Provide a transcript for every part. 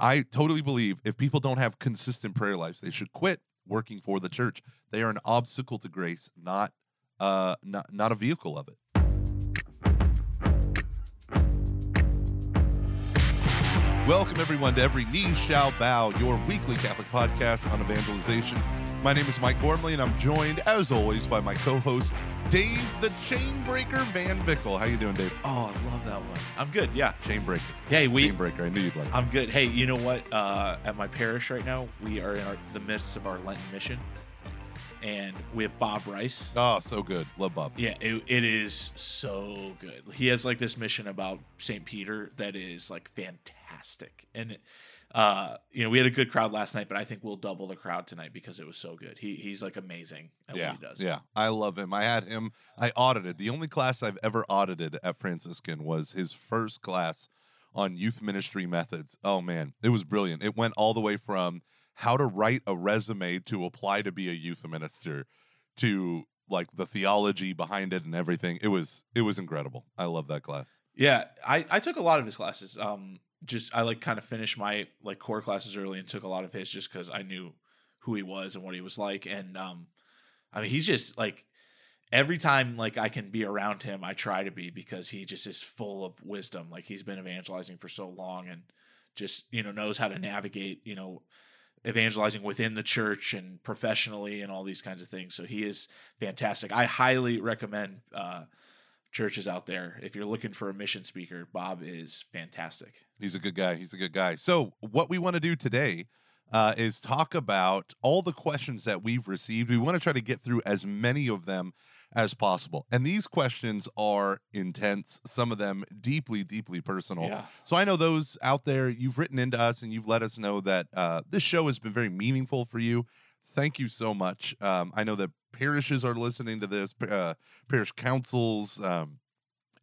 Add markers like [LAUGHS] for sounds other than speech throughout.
I totally believe if people don't have consistent prayer lives, they should quit working for the church. They are an obstacle to grace, not uh not not a vehicle of it. Welcome everyone to Every Knee Shall Bow, your weekly Catholic podcast on evangelization. My name is Mike Gormley, and I'm joined, as always, by my co-host Dave the Chainbreaker Van Vickle. How you doing, Dave? Oh, I love that one. I'm good. Yeah. Chainbreaker. Hey, we. Chainbreaker. I knew you'd like. it. I'm good. Hey, you know what? Uh, at my parish right now, we are in our, the midst of our Lenten mission, and we have Bob Rice. Oh, so good. Love Bob. Yeah, it, it is so good. He has like this mission about St. Peter that is like fantastic. And uh, you know, we had a good crowd last night, but I think we'll double the crowd tonight because it was so good. He he's like amazing at yeah, what he does. Yeah, I love him. I had him. I audited. The only class I've ever audited at Franciscan was his first class on youth ministry methods. Oh man, it was brilliant. It went all the way from how to write a resume to apply to be a youth minister to like the theology behind it and everything. It was it was incredible. I love that class. Yeah, I, I took a lot of his classes. Um, just I like kind of finished my like core classes early and took a lot of his just because I knew who he was and what he was like. And um, I mean, he's just like every time like I can be around him, I try to be because he just is full of wisdom. Like he's been evangelizing for so long and just you know knows how to navigate you know evangelizing within the church and professionally and all these kinds of things. So he is fantastic. I highly recommend uh, churches out there if you're looking for a mission speaker. Bob is fantastic. He's a good guy. He's a good guy. So, what we want to do today uh, is talk about all the questions that we've received. We want to try to get through as many of them as possible. And these questions are intense, some of them deeply, deeply personal. Yeah. So, I know those out there, you've written into us and you've let us know that uh, this show has been very meaningful for you. Thank you so much. Um, I know that parishes are listening to this, uh, parish councils, um,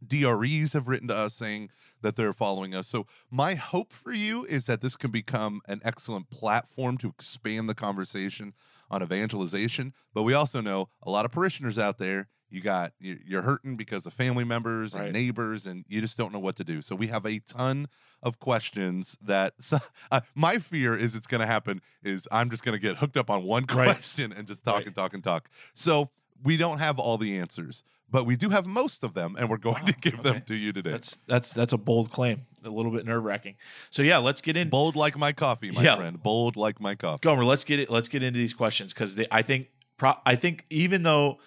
DREs have written to us saying that they're following us. So, my hope for you is that this can become an excellent platform to expand the conversation on evangelization. But we also know a lot of parishioners out there. You got you- you're hurting because of family members and Right. neighbors, and you just don't know what to do. So we have a ton of questions that [LAUGHS] so, uh, my fear is it's going to happen. Is I'm just going to get hooked up on one [LAUGHS] Right. question and just talk Right. and talk and talk. So we don't have all the answers, but we do have most of them, and we're going to Wow, give them to you today. That's that's that's a bold claim, a little bit nerve wracking. So yeah, let's get in. Bold like my coffee, my Yeah. friend. Bold like my coffee. Gomer, let's get it. Let's get into these questions because I think pro, I think even though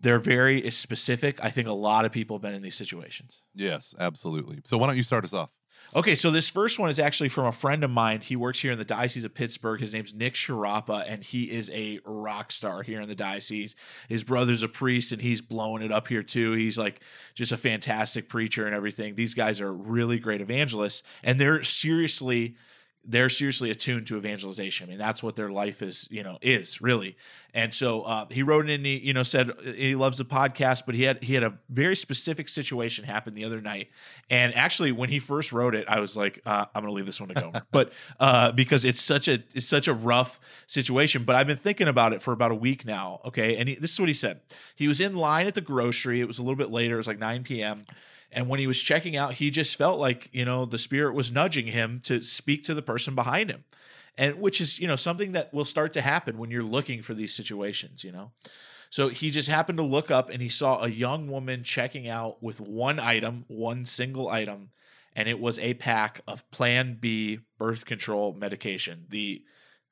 they're very specific, I think a lot of people have been in these situations. Yes, absolutely. So why don't you start us off? Okay, so this first one is actually from a friend of mine. He works here in the Diocese of Pittsburgh. His name's Nick Sharapa, and he is a rock star here in the diocese. His brother's a priest, and he's blowing it up here too. He's like just a fantastic preacher and everything. These guys are really great evangelists, and they're seriously they're seriously attuned to evangelization. I mean, that's what their life is, you know, is really. And so uh, he wrote in, and he, you know, said he loves the podcast, but he had he had a very specific situation happen the other night. And actually, when he first wrote it, I was like, uh, I'm going to leave this one to Gomer, [LAUGHS] but uh, because it's such a it's such a rough situation. But I've been thinking about it for about a week now. Okay, and he, this is what he said. He was in line at the grocery. It was a little bit later. It was like 9 p.m. And when he was checking out, he just felt like, you know, the spirit was nudging him to speak to the person behind him. And which is, you know, something that will start to happen when you're looking for these situations, you know. So he just happened to look up and he saw a young woman checking out with one item, one single item, and it was a pack of Plan B birth control medication. The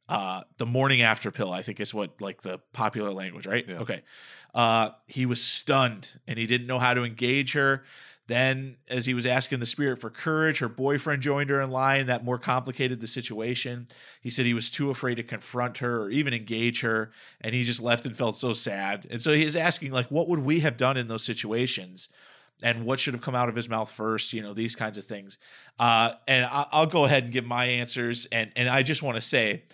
uh the morning after pill, I think is what like the popular language, right? Yeah. Okay. Uh he was stunned and he didn't know how to engage her. Then, as he was asking the spirit for courage, her boyfriend joined her in line. That more complicated the situation. He said he was too afraid to confront her or even engage her, and he just left and felt so sad. And so he's asking, like, what would we have done in those situations? And what should have come out of his mouth first? You know, these kinds of things. Uh, and I- I'll go ahead and give my answers. And and I just want to say,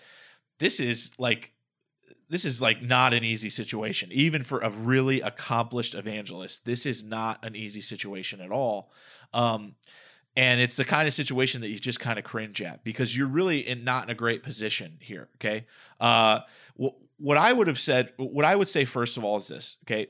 this is like this is like not an easy situation. Even for a really accomplished evangelist this is not an easy situation at all. Um and it's the kind of situation that you just kind of cringe at because you're really in not in a great position here okay? Uh wh- what i would have said what i would say first of all is this okay?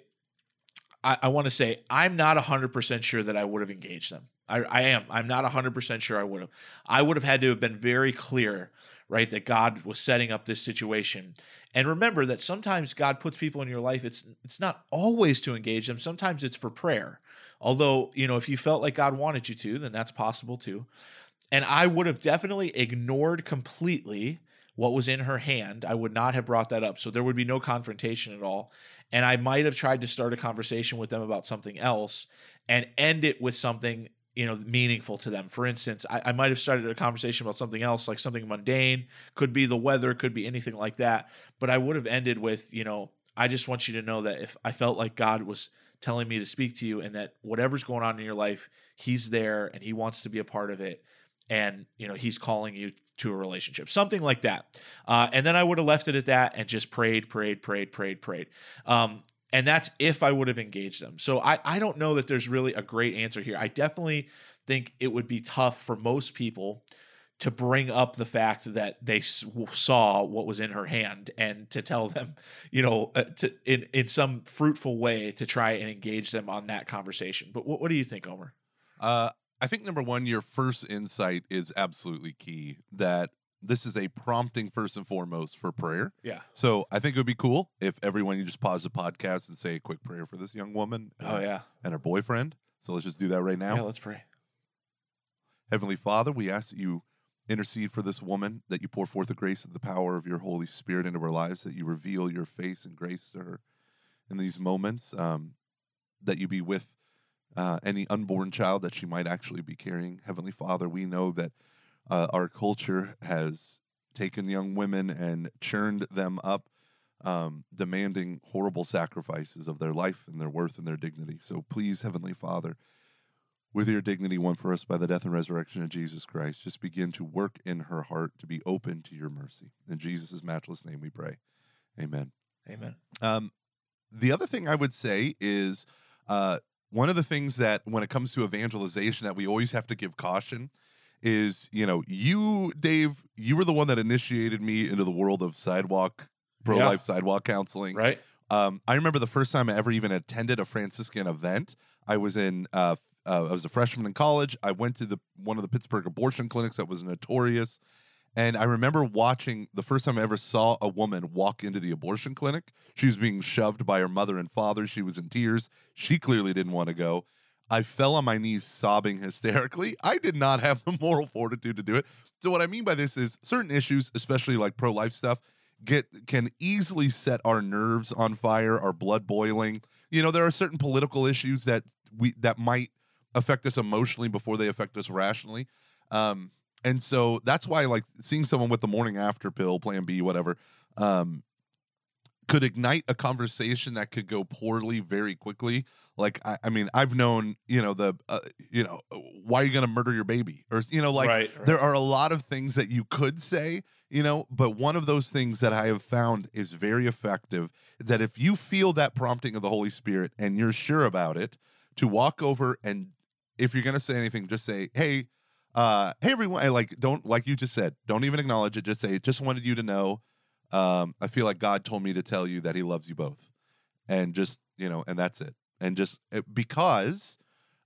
I, I want to say i'm not 100% sure that i would have engaged them. I, I am. I'm not 100% sure I would have. I would have had to have been very clear, right, that God was setting up this situation. And remember that sometimes God puts people in your life. It's it's not always to engage them. Sometimes it's for prayer. Although, you know, if you felt like God wanted you to, then that's possible too. And I would have definitely ignored completely what was in her hand. I would not have brought that up. So there would be no confrontation at all. And I might have tried to start a conversation with them about something else and end it with something you know meaningful to them. For instance I, I, might have started a conversation about something else like something mundane. Could be the weather could be anything like that. But i would have ended with you know i just want you to know that if i felt like god was telling me to speak to you and that whatever's going on in your life he's there and he wants to be a part of it. And you know he's calling you to a relationship something like that. Uh, and then i would have left it at that and just prayed prayed prayed prayed prayed. Um, and that's if I would have engaged them. So I, I don't know that there's really a great answer here. I definitely think it would be tough for most people to bring up the fact that they saw what was in her hand and to tell them, you know, uh, to, in in some fruitful way to try and engage them on that conversation. But what, what do you think, Gomer? Uh, I think number one, your first insight is absolutely key. That this is a prompting first and foremost for prayer. Yeah. So I think it would be cool if everyone you just pause the podcast and say a quick prayer for this young woman. Oh and, yeah. And her boyfriend. So let's just do that right now. Yeah, let's pray. Heavenly Father, we ask that you intercede for this woman, that you pour forth the grace and the power of your Holy Spirit into her lives, that you reveal your face and grace to her in these moments, um, that you be with uh, any unborn child that she might actually be carrying. Heavenly Father, we know that uh, our culture has taken young women and churned them up, um, demanding horrible sacrifices of their life and their worth and their dignity. So please, Heavenly Father, with your dignity won for us by the death and resurrection of Jesus Christ, just begin to work in her heart to be open to your mercy. In Jesus' matchless name we pray. Amen. Amen. Um, the other thing I would say is uh, one of the things that when it comes to evangelization that we always have to give caution is you know you Dave you were the one that initiated me into the world of sidewalk pro life yeah. sidewalk counseling right um, I remember the first time I ever even attended a Franciscan event I was in uh, uh, I was a freshman in college I went to the one of the Pittsburgh abortion clinics that was notorious and I remember watching the first time I ever saw a woman walk into the abortion clinic. She was being shoved by her mother and father. She was in tears. She clearly didn't want to go. I fell on my knees sobbing hysterically. I did not have the moral fortitude to do it. So what I mean by this is certain issues, especially like pro-life stuff, get can easily set our nerves on fire, our blood boiling. You know, there are certain political issues that we that might affect us emotionally before they affect us rationally. Um, and so that's why like seeing someone with the morning after pill, plan B, whatever, um, could ignite a conversation that could go poorly very quickly. Like, I, I mean, I've known, you know, the, uh, you know, why are you going to murder your baby? Or, you know, like right, right. there are a lot of things that you could say, you know, but one of those things that I have found is very effective is that if you feel that prompting of the Holy Spirit and you're sure about it, to walk over and if you're going to say anything, just say, hey, uh, hey everyone, like don't like you just said, don't even acknowledge it. Just say, just wanted you to know um, I feel like God told me to tell you that He loves you both, and just you know, and that's it. And just eh, because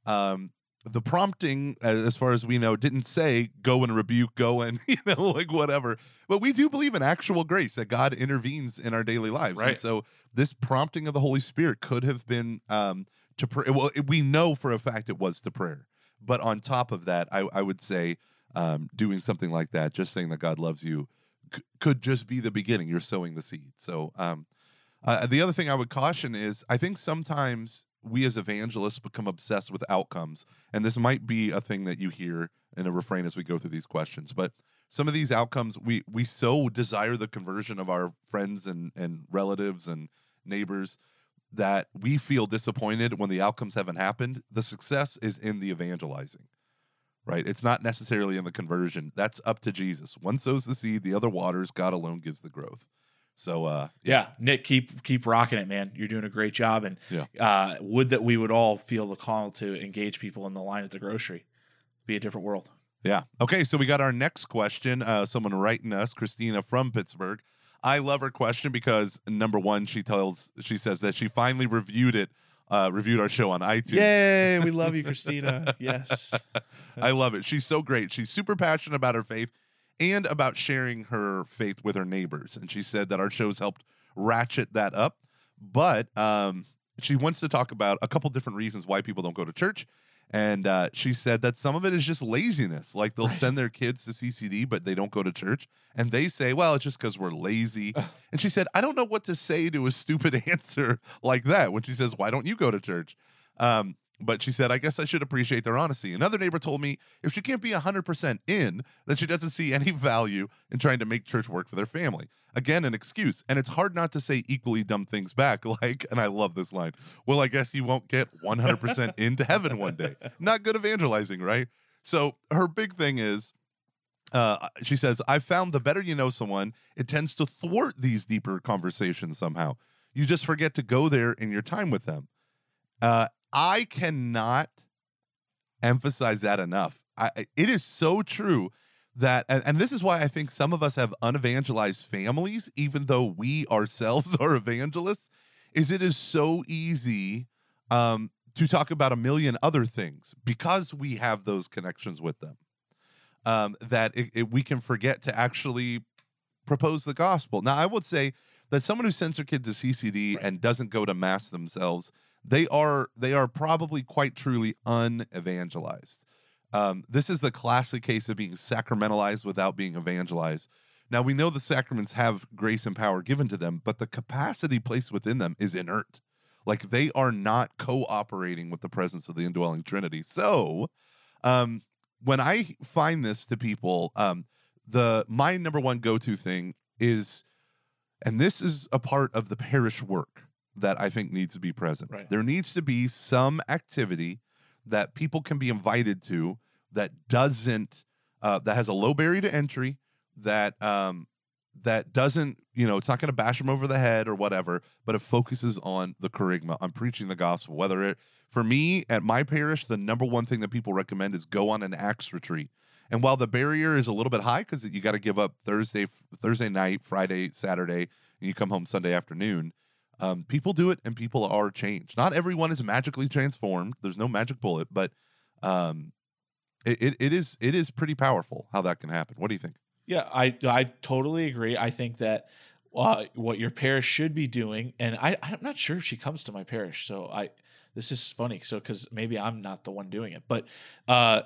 um, the prompting, as far as we know, didn't say go and rebuke, go and [LAUGHS] you know, like whatever. But we do believe in actual grace that God intervenes in our daily lives, right. and so this prompting of the Holy Spirit could have been um, to pray. Well, we know for a fact it was to prayer. But on top of that, I, I would say um, doing something like that, just saying that God loves you could just be the beginning. You're sowing the seed. So, um, uh, the other thing I would caution is I think sometimes we as evangelists become obsessed with outcomes, and this might be a thing that you hear in a refrain as we go through these questions. But some of these outcomes, we we so desire the conversion of our friends and and relatives and neighbors that we feel disappointed when the outcomes haven't happened. The success is in the evangelizing right? It's not necessarily in the conversion. That's up to Jesus. One sows the seed, the other waters. God alone gives the growth. So, uh, yeah. yeah, Nick, keep keep rocking it, man. You're doing a great job, and yeah. uh, would that we would all feel the call to engage people in the line at the grocery. Be a different world. Yeah. Okay. So we got our next question. Uh, someone writing us, Christina from Pittsburgh. I love her question because number one, she tells she says that she finally reviewed it uh, reviewed our show on iTunes. Yay, we love you, [LAUGHS] Christina. Yes. I love it. She's so great. She's super passionate about her faith and about sharing her faith with her neighbors. And she said that our shows helped ratchet that up. But um, she wants to talk about a couple different reasons why people don't go to church. And uh, she said that some of it is just laziness. Like they'll send their kids to CCD, but they don't go to church. And they say, well, it's just because we're lazy. and she said, I don't know what to say to a stupid [LAUGHS] answer like that when she says, why don't you go to church? Um, but she said, I guess I should appreciate their honesty. Another neighbor told me if she can't be 100% in, then she doesn't see any [LAUGHS] value in trying to make church work for their family. Again, an excuse. And it's hard not to say equally dumb things back, [LAUGHS] like, and I love this line, well, I guess you won't get 100% [LAUGHS] into heaven one day. Not good evangelizing, right? So her big thing is, uh, she says, I found the better you know someone, it tends to thwart these deeper conversations somehow. You just forget to go there in your time with them. Uh, I cannot emphasize that enough. I, it is so true that, and, and, this is why I think some of us have unevangelized families, even though we ourselves [LAUGHS] are evangelists, is it is so easy um, to talk about a million other things because we have those connections with them. Um, that it, it, we can forget to actually propose the gospel. Now, I would say that someone who sends their kid to CCD right. and doesn't go to mass themselves they are they are probably quite truly unevangelized. Um, this is the classic case of being sacramentalized without being evangelized. Now we know the sacraments have grace and power given to them, but the capacity placed within them is inert. Like they are not cooperating with the presence of the indwelling Trinity. So, um, when I find this to people, um, the my number one go to thing is, and this is a part of the parish work that I think needs to be present. Right. There needs to be some activity that people can be invited to that doesn't uh, that has a low barrier to entry that um, that doesn't you know it's not going to bash them over the head or whatever but it focuses on the kerygma on preaching the gospel whether it for me at my parish the number one thing that people recommend is go on an ACTS retreat and while the barrier is a little bit high because you got to give up thursday thursday night friday saturday and you come home sunday afternoon um, people do it and people are changed. Not everyone is magically transformed. There's no magic bullet, but um, it, it, it is it is pretty powerful how that can happen. What do you think? Yeah, I I totally agree. I think that uh, what your parish should be doing, and I I'm not sure if she comes to my parish, so I this is funny. So because maybe I'm not the one doing it, but uh,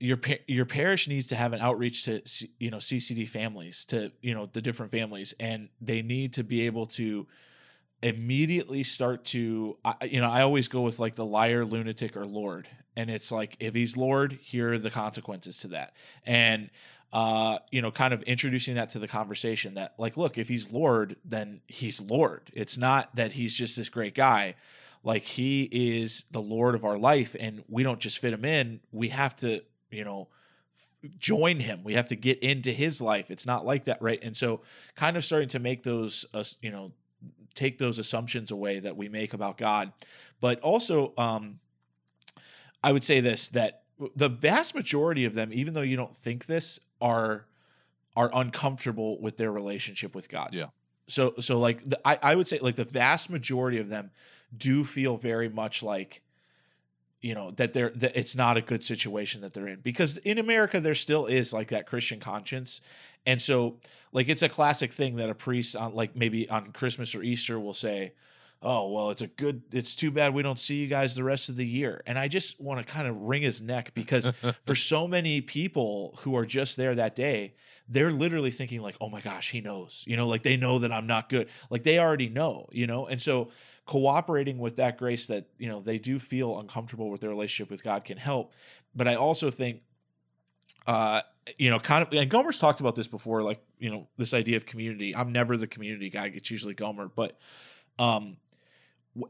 your your parish needs to have an outreach to you know CCD families to you know the different families, and they need to be able to immediately start to you know i always go with like the liar lunatic or lord. And it's like if he's lord here are the consequences to that. And uh you know kind of introducing that to the conversation that like look if he's lord then he's lord. It's not that he's just this great guy. Like he is the lord of our life and we don't just fit him in. We have to you know join him. We have to get into his life. It's not like that right? And so kind of starting to make those uh, you know take those assumptions away that we make about God. But also, um, I would say this that the vast majority of them, even though you don't think this, are are uncomfortable with their relationship with God. Yeah. So so like the, I I would say like the vast majority of them do feel very much like you know that they're that it's not a good situation that they're in because in America there still is like that Christian conscience and so, like, it's a classic thing that a priest, on, like maybe on Christmas or Easter, will say, "Oh, well, it's a good. It's too bad we don't see you guys the rest of the year." And I just want to kind of wring his neck because [LAUGHS] for so many people who are just there that day, they're literally thinking like, "Oh my gosh, he knows." You know, like they know that I'm not good. Like they already know. You know, and so cooperating with that grace that you know they do feel uncomfortable with their relationship with God can help. But I also think uh, you know, kind of, and Gomer's talked about this before, like, you know, this idea of community. I'm never the community guy, it's usually Gomer, but um,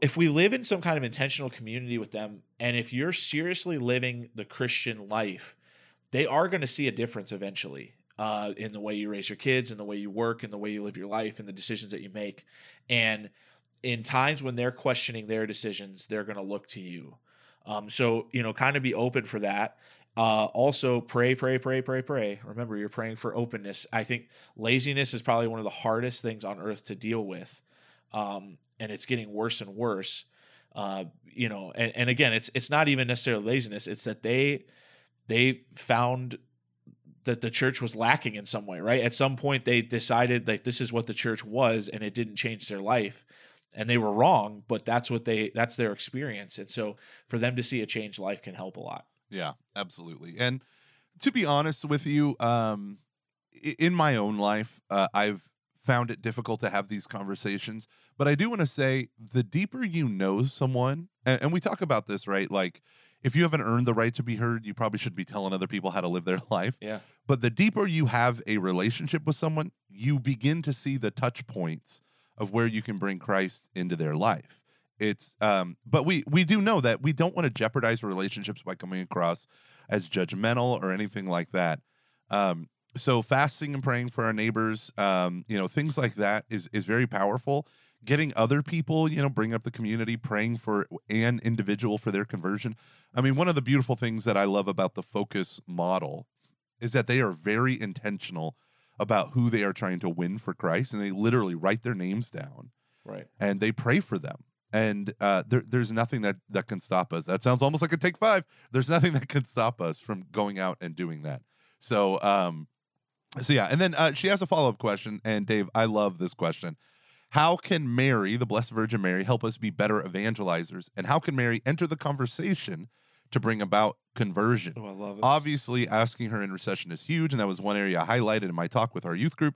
if we live in some kind of intentional community with them, and if you're seriously living the Christian life, they are going to see a difference eventually uh, in the way you raise your kids, in the way you work, in the way you live your life, in the decisions that you make. And in times when they're questioning their decisions, they're going to look to you. Um, so, you know, kind of be open for that. Uh, also, pray, pray, pray, pray, pray. Remember, you're praying for openness. I think laziness is probably one of the hardest things on earth to deal with, um, and it's getting worse and worse. Uh, you know, and, and again, it's it's not even necessarily laziness. It's that they they found that the church was lacking in some way, right? At some point, they decided that this is what the church was, and it didn't change their life, and they were wrong. But that's what they that's their experience, and so for them to see a changed life can help a lot. Yeah, absolutely. And to be honest with you, um, in my own life, uh, I've found it difficult to have these conversations. But I do want to say the deeper you know someone, and, and, we talk about this, right? Like, if you haven't earned the right to be heard, you probably should be telling other people how to live their [LAUGHS] life. Yeah. But the deeper you have a relationship with someone, you begin to see the touch points of where you can bring Christ into their life. It's um, but we we do know that we don't want to jeopardize relationships by coming across as judgmental or anything like that. Um, so fasting and praying for our neighbors, um, you know, things like that is is very powerful. Getting other people, you know, bring up the community, praying for an individual for their conversion. I mean, one of the beautiful things that I love about the focus model is that they are very intentional about who they are trying to win for Christ, and they literally write their names down, right? And they pray for them and uh, there, there's nothing that that can stop us. That sounds almost like a take five. There's nothing that can stop us from going out and doing that. So, um, so yeah. And then uh, she has a follow up question, and Dave, I love this question. How can Mary, the Blessed Virgin Mary, help us be better evangelizers? And how can Mary enter the conversation to bring about conversion? Oh, I love it. Obviously, asking her intercession is huge, and that was one area I highlighted in my talk with our youth group.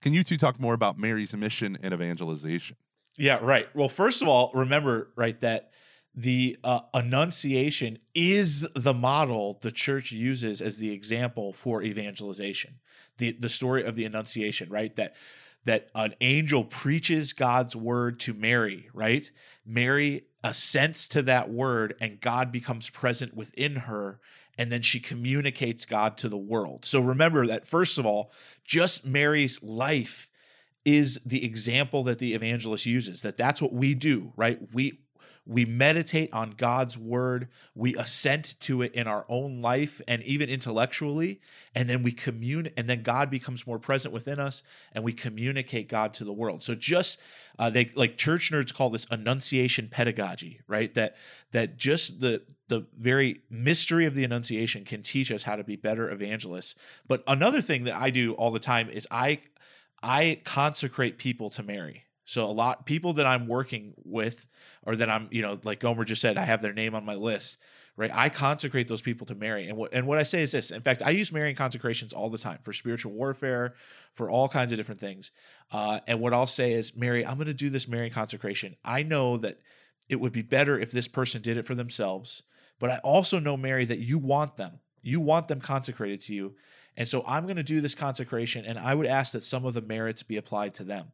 Can you two talk more about Mary's mission and evangelization? Yeah, right. Well, first of all, remember, right, that the uh, Annunciation is the model the church uses as the example for evangelization. The the story of the Annunciation, right? That that an angel preaches God's word to Mary, right? Mary assents to that word and God becomes present within her and then she communicates God to the world. So remember that first of all, just Mary's life is the example that the evangelist uses that that's what we do right we we meditate on God's word, we assent to it in our own life and even intellectually, and then we commune, and then God becomes more present within us, and we communicate God to the world. So just uh, they like church nerds call this annunciation pedagogy, right? That that just the the very mystery of the annunciation can teach us how to be better evangelists. But another thing that I do all the time is I I consecrate people to Mary. So a lot people that I'm working with, or that I'm, you know, like Gomer just said, I have their name on my list, right? I consecrate those people to Mary. And what and what I say is this. In fact, I use Marian consecrations all the time for spiritual warfare, for all kinds of different things. Uh, and what I'll say is, Mary, I'm going to do this Marian consecration. I know that it would be better if this person did it for themselves, but I also know, Mary, that you want them. You want them consecrated to you. And so I'm going to do this consecration, and I would ask that some of the merits be applied to them.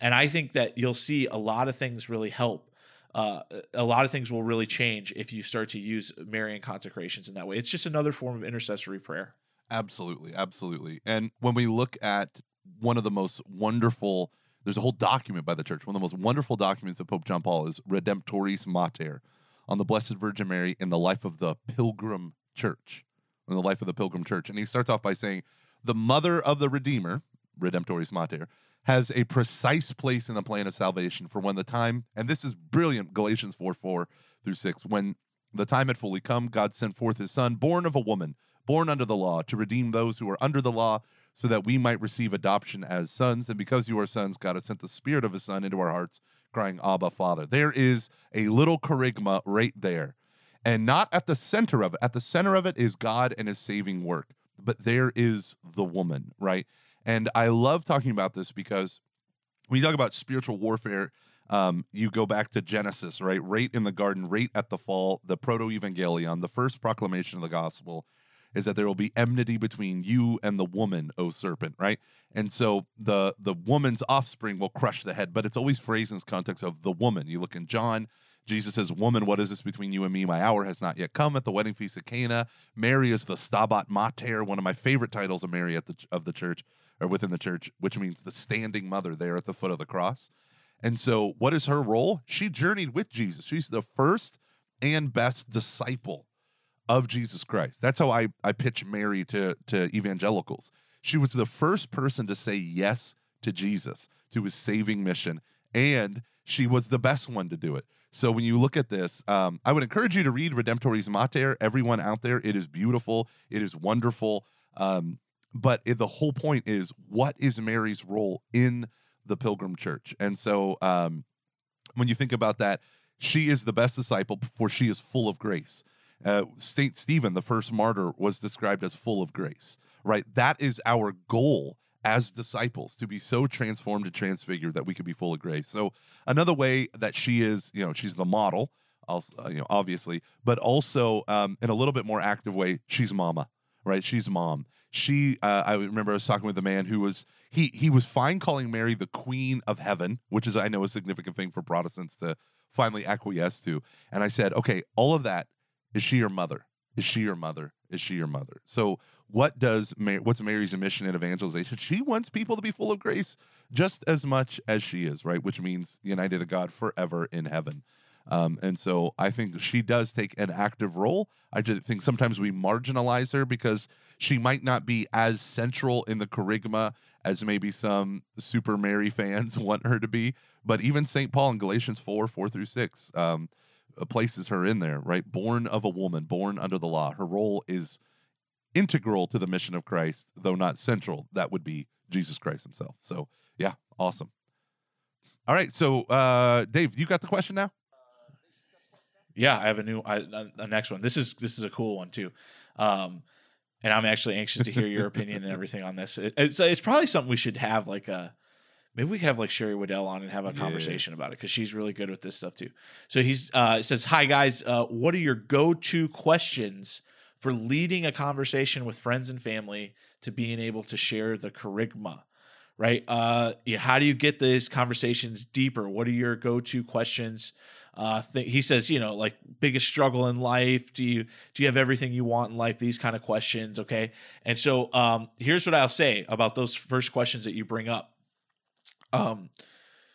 And I think that you'll see a lot of things really help. Uh, a lot of things will really change if you start to use Marian consecrations in that way. It's just another form of intercessory prayer. Absolutely, absolutely. And when we look at one of the most wonderful, there's a whole document by the church. One of the most wonderful documents of Pope John Paul is Redemptoris Mater on the Blessed Virgin Mary in the life of the Pilgrim Church in the life of the Pilgrim Church. And he starts off by saying, The mother of the Redeemer, Redemptoris Mater, has a precise place in the plan of salvation for when the time, and this is brilliant, Galatians 4 4 through 6, when the time had fully come, God sent forth his son, born of a woman, born under the law, to redeem those who are under the law, so that we might receive adoption as sons. And because you are sons, God has sent the spirit of his son into our hearts, crying, Abba, Father. There is a little kerygma right there and not at the center of it. At the center of it is God and his saving work, but there is the woman, right? And I love talking about this because when you talk about spiritual warfare, um, you go back to Genesis, right? Right in the garden, right at the fall, the proto evangelion, the first proclamation of the gospel is that there will be enmity between you and the woman, O serpent, right? And so the the woman's offspring will crush the head, but it's always phrased in this context of the woman. You look in John Jesus says, Woman, what is this between you and me? My hour has not yet come at the wedding feast of Cana. Mary is the Stabat Mater, one of my favorite titles of Mary at the, of the church or within the church, which means the standing mother there at the foot of the cross. And so, what is her role? She journeyed with Jesus. She's the first and best disciple of Jesus Christ. That's how I, I pitch Mary to, to evangelicals. She was the first person to say yes to Jesus, to his saving mission, and she was the best one to do it. So when you look at this, um, I would encourage you to read Redemptoris Mater. Everyone out there, it is beautiful, it is wonderful. Um, but it, the whole point is, what is Mary's role in the Pilgrim Church? And so um, when you think about that, she is the best disciple, for she is full of grace. Uh, Saint Stephen, the first martyr, was described as full of grace. Right, that is our goal as disciples to be so transformed and transfigured that we could be full of grace. So another way that she is, you know, she's the model, also, uh, you know, obviously, but also um, in a little bit more active way, she's mama, right? She's mom. She, uh, I remember I was talking with a man who was he he was fine calling Mary the Queen of Heaven, which is I know a significant thing for Protestants to finally acquiesce to. And I said, okay, all of that is she your mother? Is she your mother? Is she your mother? So what does Mary, what's Mary's mission in evangelization? She wants people to be full of grace just as much as she is, right? Which means united to God forever in heaven. Um, and so I think she does take an active role. I just think sometimes we marginalize her because she might not be as central in the kerygma as maybe some Super Mary fans [LAUGHS] want her to be. But even St. Paul in Galatians 4 4 through 6 um, places her in there, right? Born of a woman, born under the law. Her role is integral to the mission of Christ, though not central. That would be Jesus Christ himself. So, yeah, awesome. All right. So, uh, Dave, you got the question now? Yeah, I have a new I, a next one. This is this is a cool one too, um, and I'm actually anxious to hear your [LAUGHS] opinion and everything on this. It, it's it's probably something we should have like a maybe we have like Sherry Weddell on and have a conversation yes. about it because she's really good with this stuff too. So he's uh, says, "Hi guys, uh, what are your go to questions for leading a conversation with friends and family to being able to share the kerygma Right? Uh, how do you get these conversations deeper? What are your go to questions? Uh, th- he says, you know, like biggest struggle in life. Do you do you have everything you want in life? These kind of questions, okay. And so, um, here's what I'll say about those first questions that you bring up. Um,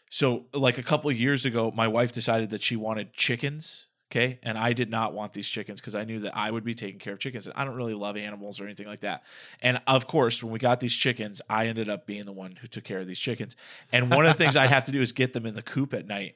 so like a couple years ago, my wife decided that she wanted chickens. Okay. And I did not want these chickens because I knew that I would be taking care of chickens. And I don't really love animals or anything like that. And of course, when we got these chickens, I ended up being the one who took care of these chickens. And one of the things I'd have to do is get them in the coop at night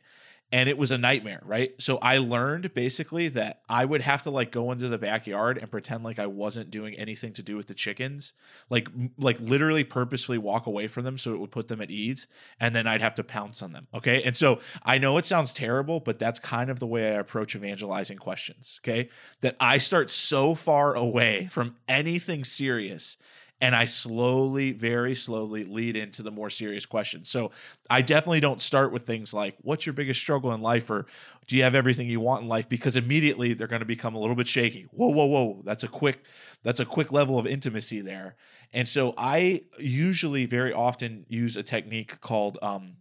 and it was a nightmare, right? So I learned basically that I would have to like go into the backyard and pretend like I wasn't doing anything to do with the chickens, like like literally purposefully walk away from them so it would put them at ease, and then I'd have to pounce on them. Okay, and so I know it sounds terrible, but that's kind of the way I approach evangelizing questions. Okay, that I start so far away from anything serious and I slowly, very slowly lead into the more serious questions. So I definitely don't start with things like, what's your biggest struggle in life? Or do you have everything you want in life? Because immediately they're going to become a little bit shaky. Whoa, whoa, whoa. That's a quick, that's a quick level of intimacy there. And so I usually very often use a technique called um,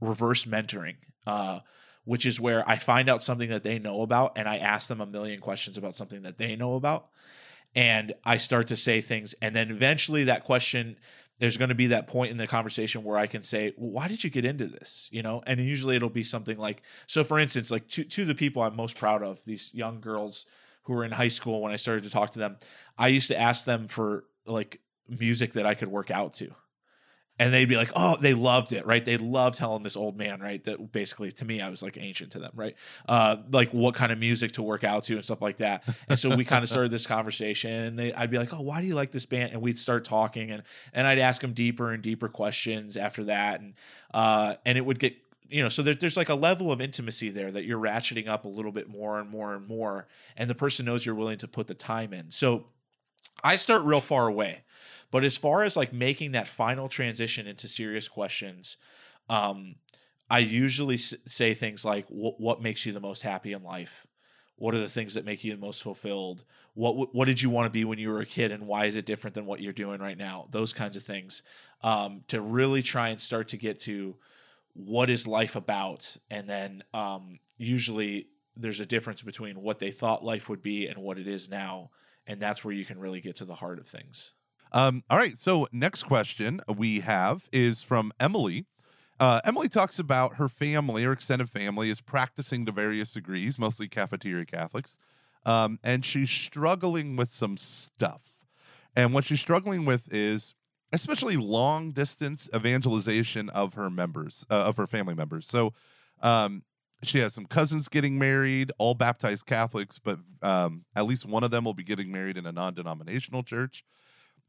reverse mentoring. Uh, which is where I find out something that they know about and I ask them a million questions about something that they know about and I start to say things, and then eventually that question there's going to be that point in the conversation where I can say, well, "Why did you get into this?" You know, and usually it'll be something like, so for instance, like to to the people I'm most proud of, these young girls who were in high school when I started to talk to them, I used to ask them for like music that I could work out to and they'd be like, "Oh, they loved it, right? They loved telling this old man, right? That basically, to me, I was like ancient to them, right? Uh, like what kind of music to work out to and stuff like that. And so we kind of [LAUGHS] started this conversation, and they, I'd be like, "Oh, why do you like this band?" And we'd start talking, and and I'd ask them deeper and deeper questions after that, and uh, and it would get you know so there, there's like a level of intimacy there that you're ratcheting up a little bit more and more and more and the person knows you're willing to put the time in so i start real far away but as far as like making that final transition into serious questions, um, I usually s- say things like, "What makes you the most happy in life? What are the things that make you the most fulfilled? What what did you want to be when you were a kid, and why is it different than what you're doing right now? Those kinds of things um, to really try and start to get to what is life about, and then um, usually there's a difference between what they thought life would be and what it is now, and that's where you can really get to the heart of things. Um, all right. So, next question we have is from Emily. Uh, Emily talks about her family, her extended family, is practicing to various degrees, mostly cafeteria Catholics. Um, and she's struggling with some stuff. And what she's struggling with is especially long distance evangelization of her members, uh, of her family members. So, um, she has some cousins getting married, all baptized Catholics, but um, at least one of them will be getting married in a non denominational church.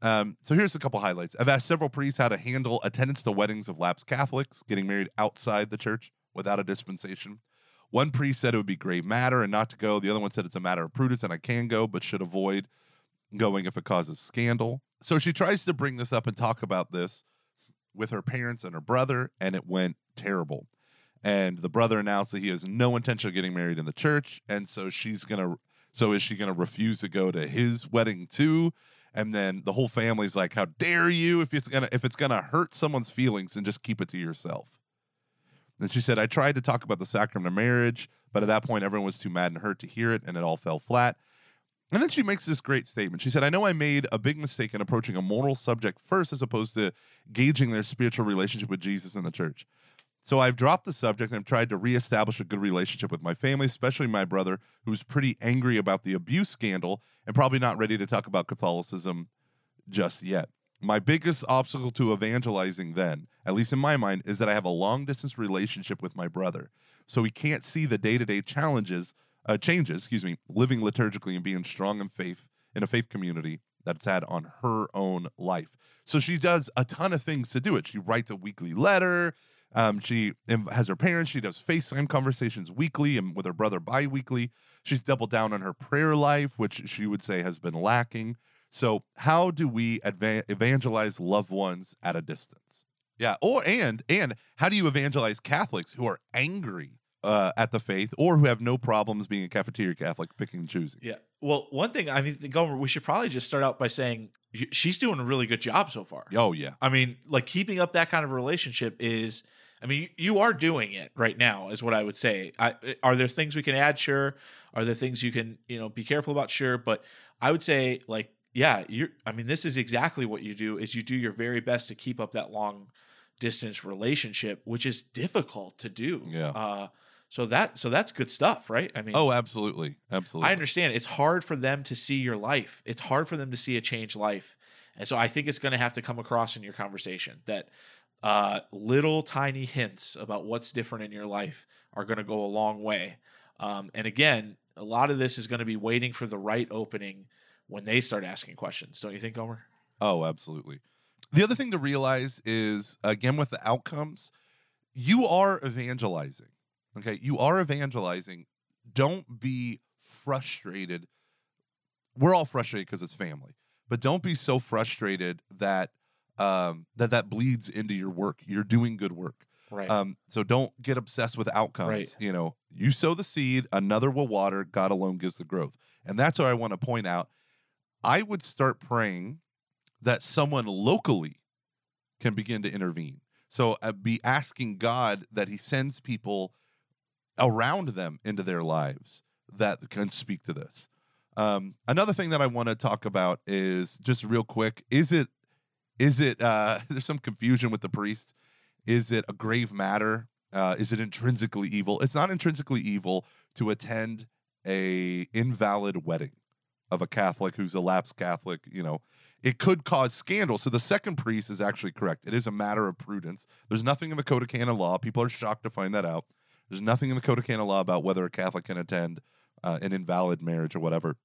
Um, so here's a couple highlights. I've asked several priests how to handle attendance to weddings of lapsed Catholics getting married outside the church without a dispensation. One priest said it would be grave matter and not to go. The other one said it's a matter of prudence and I can go, but should avoid going if it causes scandal. So she tries to bring this up and talk about this with her parents and her brother, and it went terrible. And the brother announced that he has no intention of getting married in the church, and so she's gonna. So is she gonna refuse to go to his wedding too? And then the whole family's like, "How dare you? If it's gonna if it's gonna hurt someone's feelings, then just keep it to yourself." And she said, "I tried to talk about the sacrament of marriage, but at that point, everyone was too mad and hurt to hear it, and it all fell flat." And then she makes this great statement. She said, I know I made a big mistake in approaching a moral subject first as opposed to gauging their spiritual relationship with Jesus and the church. So I've dropped the subject and I've tried to reestablish a good relationship with my family, especially my brother, who's pretty angry about the abuse scandal and probably not ready to talk about Catholicism just yet. My biggest obstacle to evangelizing then, at least in my mind, is that I have a long distance relationship with my brother. So he can't see the day to day challenges uh, changes, excuse me, living liturgically and being strong in faith in a faith community that's had on her own life. So she does a ton of things to do it. She writes a weekly letter. Um, she has her parents. She does FaceTime conversations weekly and with her brother bi-weekly. She's doubled down on her prayer life, which she would say has been lacking. So, how do we adva- evangelize loved ones at a distance? Yeah, or and and how do you evangelize Catholics who are angry uh, at the faith or who have no problems being a cafeteria Catholic, picking and choosing. Yeah. Well, one thing I mean, Gomer, we should probably just start out by saying she's doing a really good job so far. Oh yeah. I mean, like keeping up that kind of relationship is. I mean, you are doing it right now, is what I would say. I, are there things we can add? Sure. Are there things you can, you know, be careful about? Sure. But I would say, like, yeah, you're. I mean, this is exactly what you do. Is you do your very best to keep up that long distance relationship, which is difficult to do. Yeah. Uh, so that so that's good stuff, right? I mean, oh, absolutely, absolutely. I understand. It's hard for them to see your life. It's hard for them to see a changed life, and so I think it's going to have to come across in your conversation that uh, little tiny hints about what's different in your life are going to go a long way. Um, and again, a lot of this is going to be waiting for the right opening when they start asking questions. Don't you think, Gomer? Oh, absolutely. The other thing to realize is again with the outcomes, you are evangelizing Okay, you are evangelizing. Don't be frustrated. We're all frustrated because it's family, but don't be so frustrated that um, that that bleeds into your work. You're doing good work. Right. Um, so don't get obsessed with outcomes. Right. You know, you sow the seed, another will water, God alone gives the growth. And that's what I want to point out. I would start praying that someone locally can begin to intervene. So uh, be asking God that He sends people around them into their lives that can speak to this. Um, another thing that I want to talk about is just real quick: is it is it uh, [LAUGHS] there's some confusion with the priest? Is it a grave matter? Uh, is it intrinsically evil? It's not intrinsically evil to attend a invalid wedding of a Catholic who's a lapsed Catholic. You know, it could cause scandal. So the second priest is actually correct. It is a matter of prudence. There's nothing in the Code of Canon Law. People are shocked to find that out. There's nothing in the Code of Canon Law about whether a Catholic can attend uh, an invalid marriage or whatever.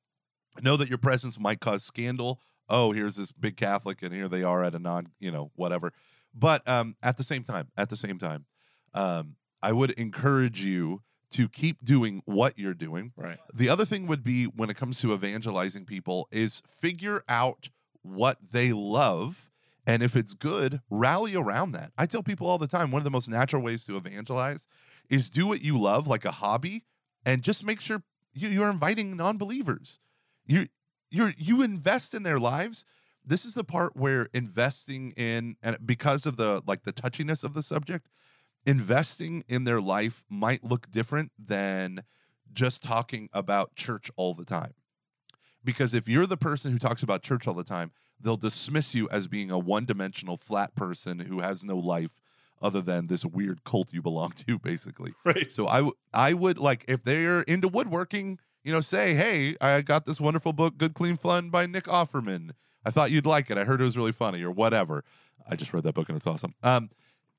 Know that your presence might cause scandal. Oh, here's this big Catholic, and here they are at a non, you know, whatever. But um, at the same time, at the same time, um, I would encourage you to keep doing what you're doing. Right. The other thing would be when it comes to evangelizing people is figure out what they love and if it's good, rally around that. I tell people all the time one of the most natural ways to evangelize is do what you love like a hobby and just make sure you, you're inviting non-believers you you you invest in their lives this is the part where investing in and because of the like the touchiness of the subject investing in their life might look different than just talking about church all the time because if you're the person who talks about church all the time they'll dismiss you as being a one-dimensional flat person who has no life other than this weird cult you belong to, basically. [LAUGHS] Right. So I, w- I would like if they're into woodworking, you know, say, hey, I got this wonderful book, Good Clean Fun by Nick Offerman. I thought you'd like it. I heard it was really funny, or whatever. I just read that book and it's awesome. Um,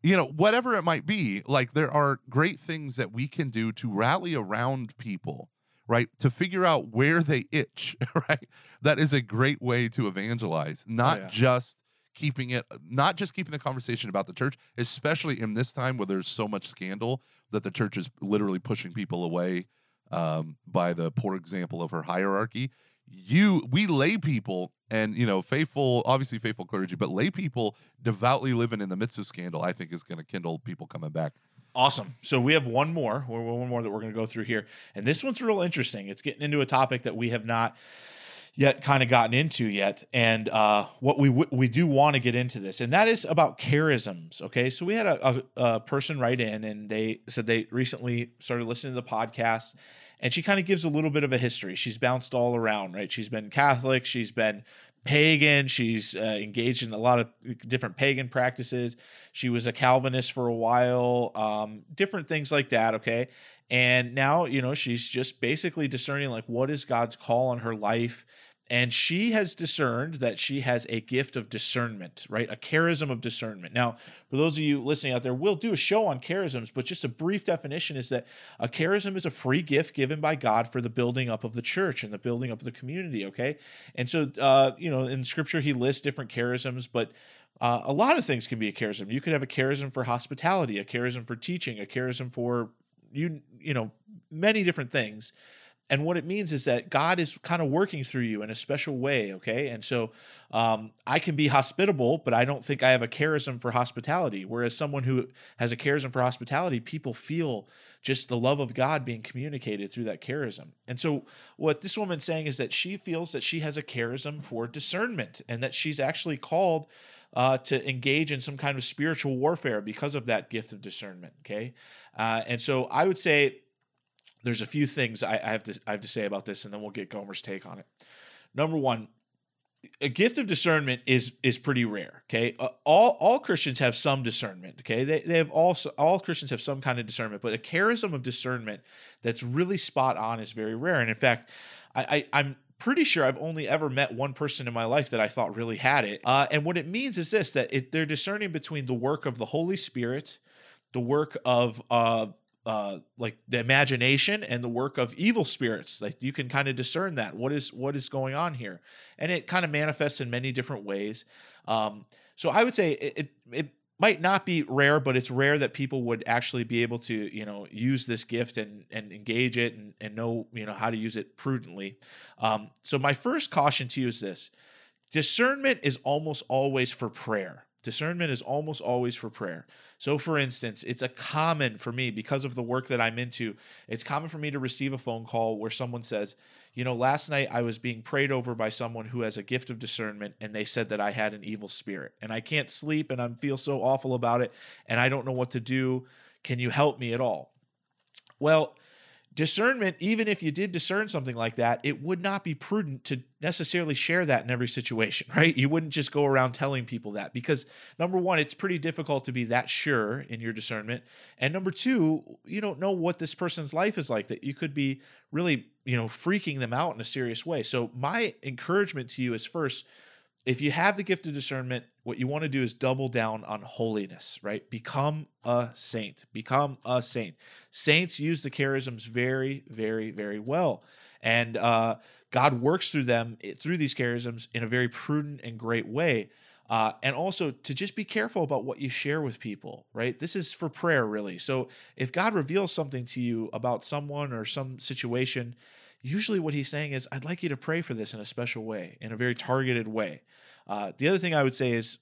you know, whatever it might be, like there are great things that we can do to rally around people, right? To figure out where they itch, [LAUGHS] right? That is a great way to evangelize, not yeah. just keeping it not just keeping the conversation about the church, especially in this time where there's so much scandal that the church is literally pushing people away um, by the poor example of her hierarchy. You, we lay people, and you know, faithful, obviously faithful clergy, but lay people devoutly living in the midst of scandal, I think is going to kindle people coming back. Awesome. So we have one more, one more that we're going to go through here, and this one's real interesting. It's getting into a topic that we have not yet kind of gotten into yet and uh, what we w- we do want to get into this and that is about charisms okay? So we had a, a, a, person write in and they said they recently started listening to the podcast and she kind of gives a little bit of a history. She's bounced all around right? She's been catholic she's been pagan. She's uh, engaged in a lot of different pagan practices. She was a calvinist for a while um, different things like that okay? And now you know she's just basically discerning like what is god's call on her life and she has discerned that she has a gift of discernment, right? A charism of discernment. Now, for those of you listening out there, we'll do a show on charisms, but just a brief definition is that a charism is a free gift given by God for the building up of the church and the building up of the community, okay? And so, uh, you know, in scripture, he lists different charisms, but uh, a lot of things can be a charism. You could have a charism for hospitality, a charism for teaching, a charism for you, you know, many different things. And what it means is that God is kind of working through you in a special way, okay? And so um, I can be hospitable, but I don't think I have a charism for hospitality. Whereas someone who has a charism for hospitality, people feel just the love of God being communicated through that charism. And so what this woman's saying is that she feels that she has a charism for discernment and that she's actually called uh, to engage in some kind of spiritual warfare because of that gift of discernment, okay? Uh, and so I would say there's a few things I, I have to I have to say about this, and then we'll get Gomer's take on it. Number one, a gift of discernment is is pretty rare. Okay, uh, all all Christians have some discernment. Okay, they they have also all Christians have some kind of discernment, but a charism of discernment that's really spot on is very rare. And in fact, I, I I'm pretty sure I've only ever met one person in my life that I thought really had it. Uh, and what it means is this: that it, they're discerning between the work of the Holy Spirit, the work of uh, uh, like the imagination and the work of evil spirits. Like you can kind of discern that what is what is going on here, and it kind of manifests in many different ways. Um, so I would say it, it, it might not be rare, but it's rare that people would actually be able to you know use this gift and and engage it and and know you know how to use it prudently. Um, so my first caution to you is this: discernment is almost always for prayer. Discernment is almost always for prayer. So, for instance, it's a common for me because of the work that I'm into. It's common for me to receive a phone call where someone says, You know, last night I was being prayed over by someone who has a gift of discernment, and they said that I had an evil spirit, and I can't sleep, and I feel so awful about it, and I don't know what to do. Can you help me at all? Well, discernment, even if you did discern something like that, it would not be prudent to necessarily share that in every situation, [LAUGHS] right? You wouldn't just go around telling people that because number one, it's pretty difficult to be that sure in your discernment. And number two, you don't know what this person's life is like, that you could be really, you know, freaking them out in a serious way. So, my encouragement to you is first, if you have the gift of discernment, what you want to do is double down on holiness, right? Become a saint. Become a saint. Saints use the charisms very, very, very well. And uh, God works through them, eh, through these charisms, in a very prudent and great way. Uh, and also to just be careful about what you share with people, right? This is for prayer, really. So if God reveals something to you about someone or some situation, usually what he's saying is, I'd like you to pray for this in a special way, in a very targeted way. Uh, the other thing I would say is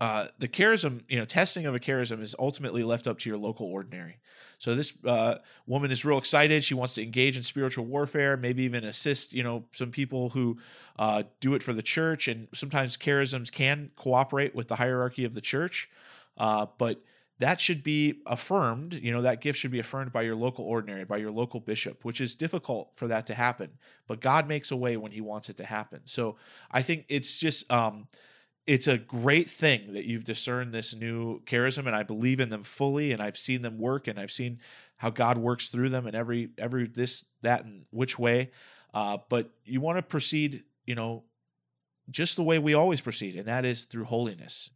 uh, the charism, you know, testing of a charism is ultimately left up to your local ordinary. So this uh, woman is real excited. She wants to engage in spiritual warfare, maybe even assist, you know, some people who uh, do it for the church. And sometimes charisms can cooperate with the hierarchy of the church, uh, but that should be affirmed. You know, that gift should be affirmed by your local ordinary, by your local bishop, which is difficult for that to happen. But God makes a way when He wants it to happen. So I think it's just, um, it's a great thing that you've discerned this new charism, and I believe in them fully, and I've seen them work, and I've seen how God works through them in every every this that and which way. Uh, but you want to proceed, you know, just the way we always proceed, and that is through holiness.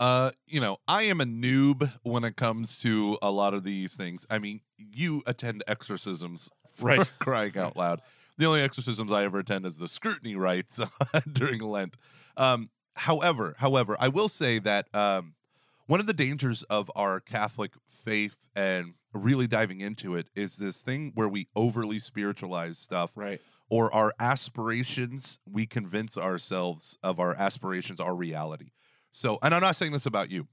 Uh, you know, I am a noob when it comes to a lot of these things. I mean, you attend exorcisms [LAUGHS] for Right. crying out loud. The only exorcisms I ever attend is the scrutiny rites [LAUGHS] during Lent. Um, however, however, I will say that um, one of the dangers of our Catholic faith and really diving into it is this thing where we overly spiritualize stuff Right. or our aspirations, we convince ourselves of our aspirations, our reality. So, and I'm not saying this about you,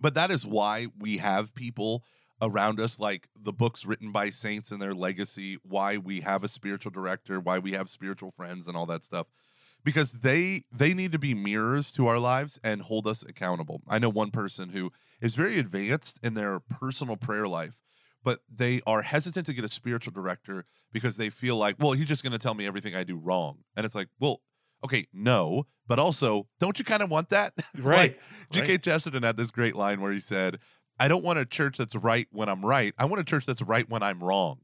but that is why we have people around us, like the books written by saints and their legacy, why we have a spiritual director, why we have spiritual friends and all that stuff. Because they they need to be mirrors to our lives and hold us accountable. I know one person who is very advanced in their personal prayer life, but they are hesitant to get a spiritual director because they feel like, well, he's just going to tell me everything I do wrong. And it's like, well, okay, no, but also, don't you kind of want that? [LAUGHS] Right. like, G.K. Chesterton had this great line where he said, I don't want a church that's right when I'm right. I want a church that's right when I'm wrong.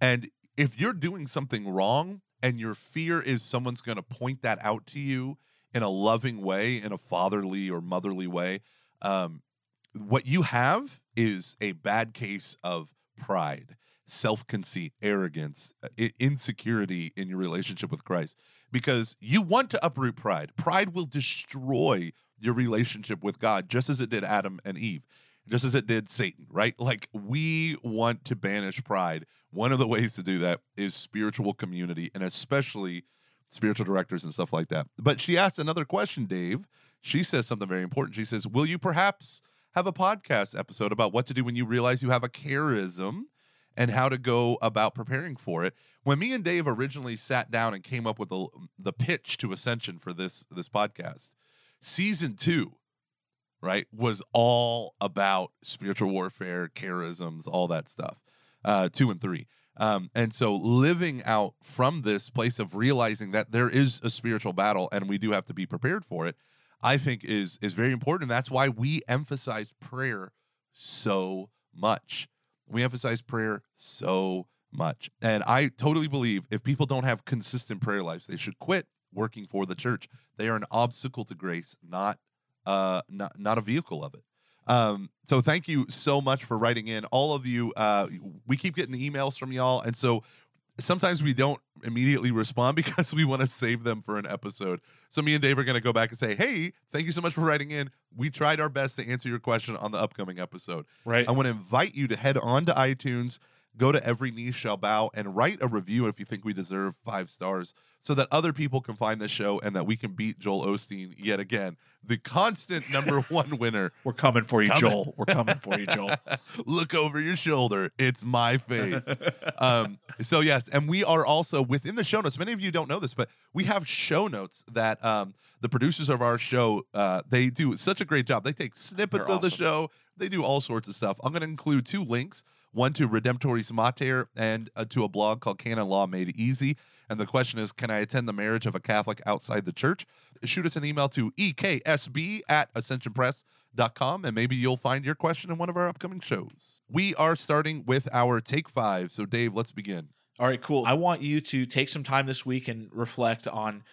And if you're doing something wrong and your fear is someone's going to point that out to you in a loving way, in a fatherly or motherly way, um, what you have is a bad case of pride, self conceit, arrogance, uh, insecurity in your relationship with Christ because you want to uproot pride. Pride will destroy your relationship with God, just as it did Adam and Eve, just as it did Satan, right? Like we want to banish pride. One of the ways to do that is spiritual community and especially spiritual directors and stuff like that. But she asked another question, Dave. She says something very important. She says, Will you perhaps have a podcast episode about what to do when you realize you have a charism and how to go about preparing for it? When me and Dave originally sat down and came up with the, the pitch to Ascension for this this podcast, season two, right, was all about spiritual warfare, charisms, all that stuff. Uh, two and three. Um, and so living out from this place of realizing that there is a spiritual battle and we do have to be prepared for it, I think is is very important. That's why we emphasize prayer so much. We emphasize prayer so much. And I totally believe if people don't have consistent prayer lives, they should quit working for the church. They are an obstacle to grace, not uh not not a vehicle of it. Um, so thank you so much for writing in. All of you, uh, we keep getting emails from y'all, and so sometimes we don't immediately respond [LAUGHS] because we want to save them for an episode. So me and Dave are going to go back and say, "Hey, thank you so much for writing in. We tried our best to answer your question on the upcoming episode. Right. I want to invite you to head on to iTunes, go to Every Knee Shall Bow, and write a review if you think we deserve five stars, so that other people can find the show and that we can beat Joel Osteen yet again, the constant number [LAUGHS] one winner. We're coming for you, Coming. Joel. We're coming for you, Joel. [LAUGHS] Look over your shoulder. It's my face. [LAUGHS] um, so yes, and we are also within the show notes. Many of you don't know this, but we have show notes that um, the producers of our show uh, they do such a great job. They take snippets They're of the show. They do all sorts of stuff. I'm going to include two links: one to Redemptoris Mater and uh, to a blog called Canon Law Made Easy. And the question is, can I attend the marriage of a Catholic outside the church? Shoot us an email to eksb at ascensionpress.com and maybe you'll find your question in one of our upcoming shows. We are starting with our take five. So, Dave, let's begin. All right, cool. I want you to take some time this week and reflect on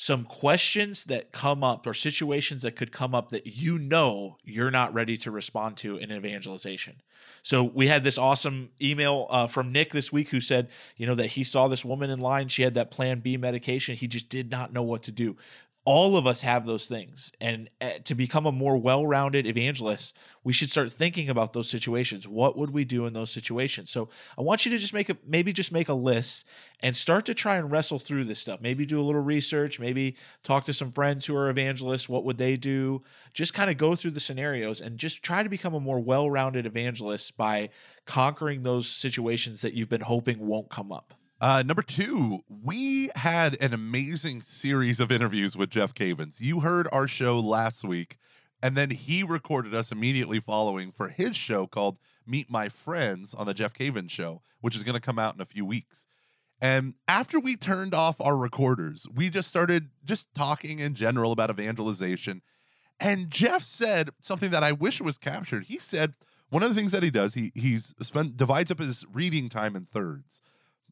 some questions that come up or situations that could come up that you know you're not ready to respond to in evangelization. So we had this awesome email uh, from Nick this week who said, you know, that he saw this woman in line. She had that Plan B medication. He just did not know what to do. All of us have those things. And uh, to become a more well rounded evangelist, we should start thinking about those situations. What would we do in those situations? So I want you to just make a maybe just make a list and start to try and wrestle through this stuff. Maybe do a little research, maybe talk to some friends who are evangelists. What would they do? Just kind of go through the scenarios and just try to become a more well rounded evangelist by conquering those situations that you've been hoping won't come up. Uh, number two, we had an amazing series of interviews with Jeff Cavins. You heard our show last week, and then he recorded us immediately following for his show called Meet My Friends on the Jeff Cavins Show, which is going to come out in a few weeks. And after we turned off our recorders, we just started just talking in general about evangelization. And Jeff said something that I wish was captured. He said one of the things that he does, he he's spent divides up his reading time in thirds.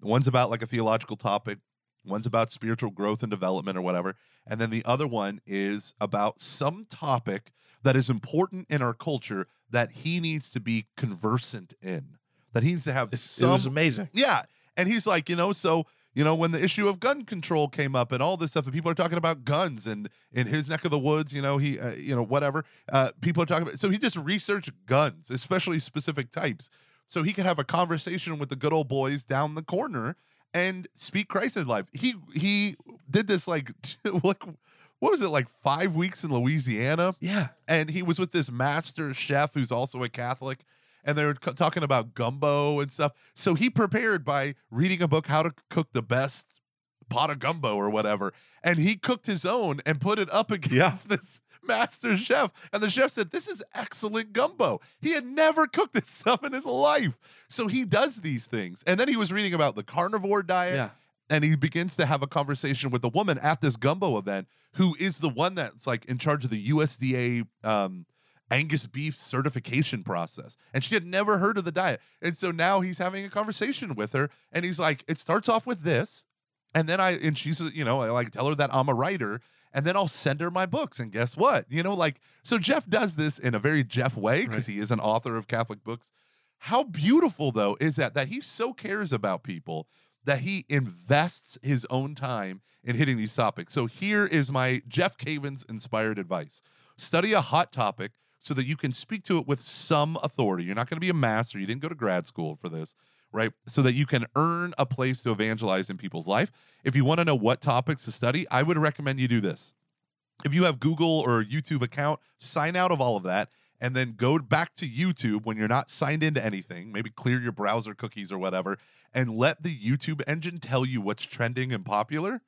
One's about like a theological topic, One's about spiritual growth and development or whatever. And then the other one is about some topic that is important in our culture that he needs to be conversant in, that he needs to have It some. was amazing. yeah. And he's like, you know, so, you know, when the issue of gun control came up and all this stuff, and people are talking about guns and in his neck of the woods, you know, he, uh, you know, whatever, uh, people are talking about. So he just researched guns, especially specific types, so he could have a conversation with the good old boys down the corner and speak Christ in life. He he did this like [LAUGHS] like what was it like five weeks in Louisiana, Yeah. and he was with this master chef who's also a Catholic, and they were c- talking about gumbo and stuff. So he prepared by reading a book how to cook the best pot of gumbo or whatever, and he cooked his own and put it up [LAUGHS] against this master chef. And the chef said, "This is excellent gumbo." He had never cooked this [LAUGHS] stuff in his life, so he does these things. And then he was reading about the carnivore diet Yeah. and he begins to have a conversation with a woman at this gumbo event who is the one that's like in charge of the USDA um, Angus beef certification process. And she had never heard of the diet. And so now he's having a conversation with her and he's like, it starts off with this. And then I, and she's, you know, I like tell her that I'm a writer and then I'll send her my books. And guess what? You know, like, so Jeff does this in a very Jeff way because he is an author of Catholic books. How beautiful, though, is that, that he so cares about people that he invests his own time in hitting these topics. So here is my Jeff Cavins inspired advice study a hot topic so that you can speak to it with some authority. You're not going to be a master, you didn't go to grad school for this. Right. So that you can earn a place to evangelize in people's life. If you want to know what topics to study, I would recommend you do this. If you have Google or YouTube account, sign out of all of that and then go back to YouTube when you're not signed into anything, maybe clear your browser cookies or whatever, and let the YouTube engine tell you what's trending and popular.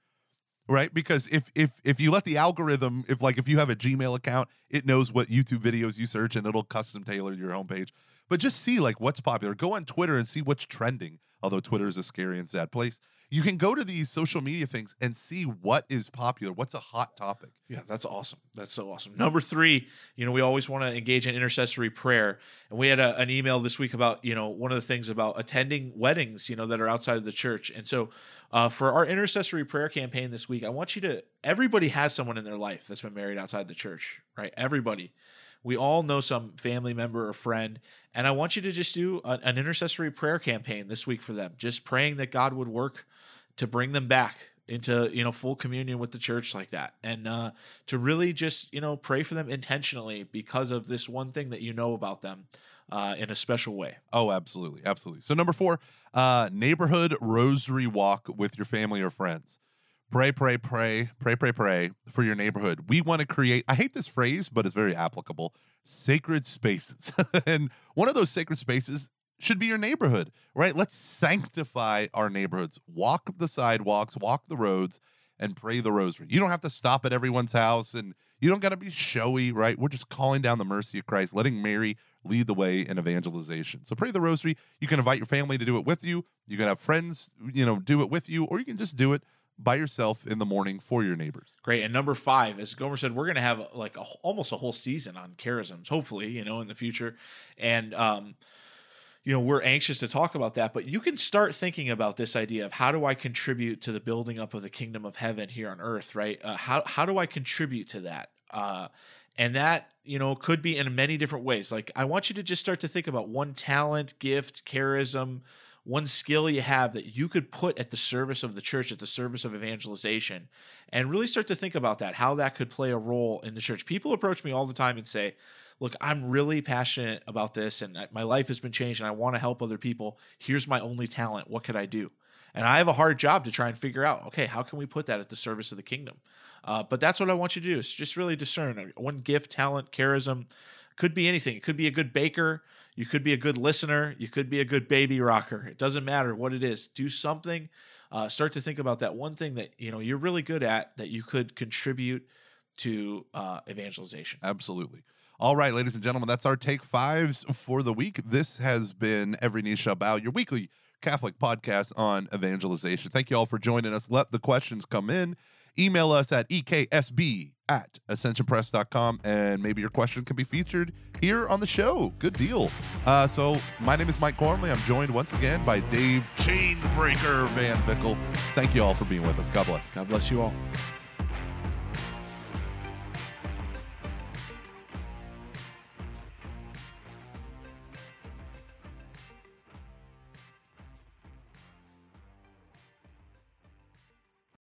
Right? Because if if if you let the algorithm, if like if you have a Gmail account, it knows what YouTube videos you search and it'll custom tailor your homepage. But just see like what's popular. Go on Twitter and see what's trending. Although Twitter is a scary and sad place. You can go to these social media things and see what is popular, what's a hot topic. Yeah, that's awesome. That's so awesome. Number three, you know, we always want to engage in intercessory prayer. And we had a, an email this week about, you know, one of the things about attending weddings, you know, that are outside of the church. And so uh, for our intercessory prayer campaign this week, I want you to, everybody has someone in their life that's been married outside the church, right? Everybody. We all know some family member or friend. And I want you to just do a, an intercessory prayer campaign this week for them, just praying that God would work to bring them back into you know full communion with the church like that and uh, to really just you know pray for them intentionally because of this one thing that you know about them uh, in a special way Oh, absolutely, absolutely. So number four, uh, neighborhood rosary walk with your family or friends. Pray, pray, pray, pray, pray, pray for your neighborhood. We want to create. I hate this phrase, but it's very applicable. Sacred spaces, [LAUGHS] and one of those sacred spaces should be your neighborhood, right? Let's sanctify our neighborhoods. Walk the sidewalks, walk the roads, and pray the rosary. You don't have to stop at everyone's house and you don't got to be showy, right? We're just calling down the mercy of Christ, letting Mary lead the way in evangelization. So pray the rosary. You can invite your family to do it with you. You can have friends, you know, do it with you, or you can just do it by yourself in the morning for your neighbors. great. And number five as gomer said we're going to have like a, almost a whole season on charisms hopefully you know in the future. And um you know we're anxious to talk about that but you can start thinking about this idea of how do i contribute to the building up of the kingdom of heaven here on earth right? Uh, how, how do i contribute to that? Uh, and that you know could be in many different ways. Like i want you to just start to think about one talent gift charism one skill you have that you could put at the service of the church at the service of evangelization and really start to think about that how that could play a role in the church people approach me all the time and say look, I'm really passionate about this and my life has been changed and I want to help other people. Here's my only talent. What could I do? And I have a hard job to try and figure out, okay, how can we put that at the service of the kingdom? Uh, but that's what I want you to do is just really discern one gift, talent, charism. Could be anything. It could be a good baker. You could be a good listener. You could be a good baby rocker. It doesn't matter what it is. Do something. Uh, start to think about that one thing that you know you're really good at that you could contribute to uh, evangelization. Absolutely. All right, ladies and gentlemen, that's our take fives for the week. This has been Every Knee Shall Bow, your weekly Catholic podcast on evangelization. Thank you all for joining us. Let the questions come in. Email us at EKSB at ascensionpress.com and maybe your question can be featured here on the show. Good deal. Uh, so, my name is Mike Gormley. I'm joined once again by Dave Chainbreaker Van Vickle. Thank you all for being with us. God bless. God bless you all.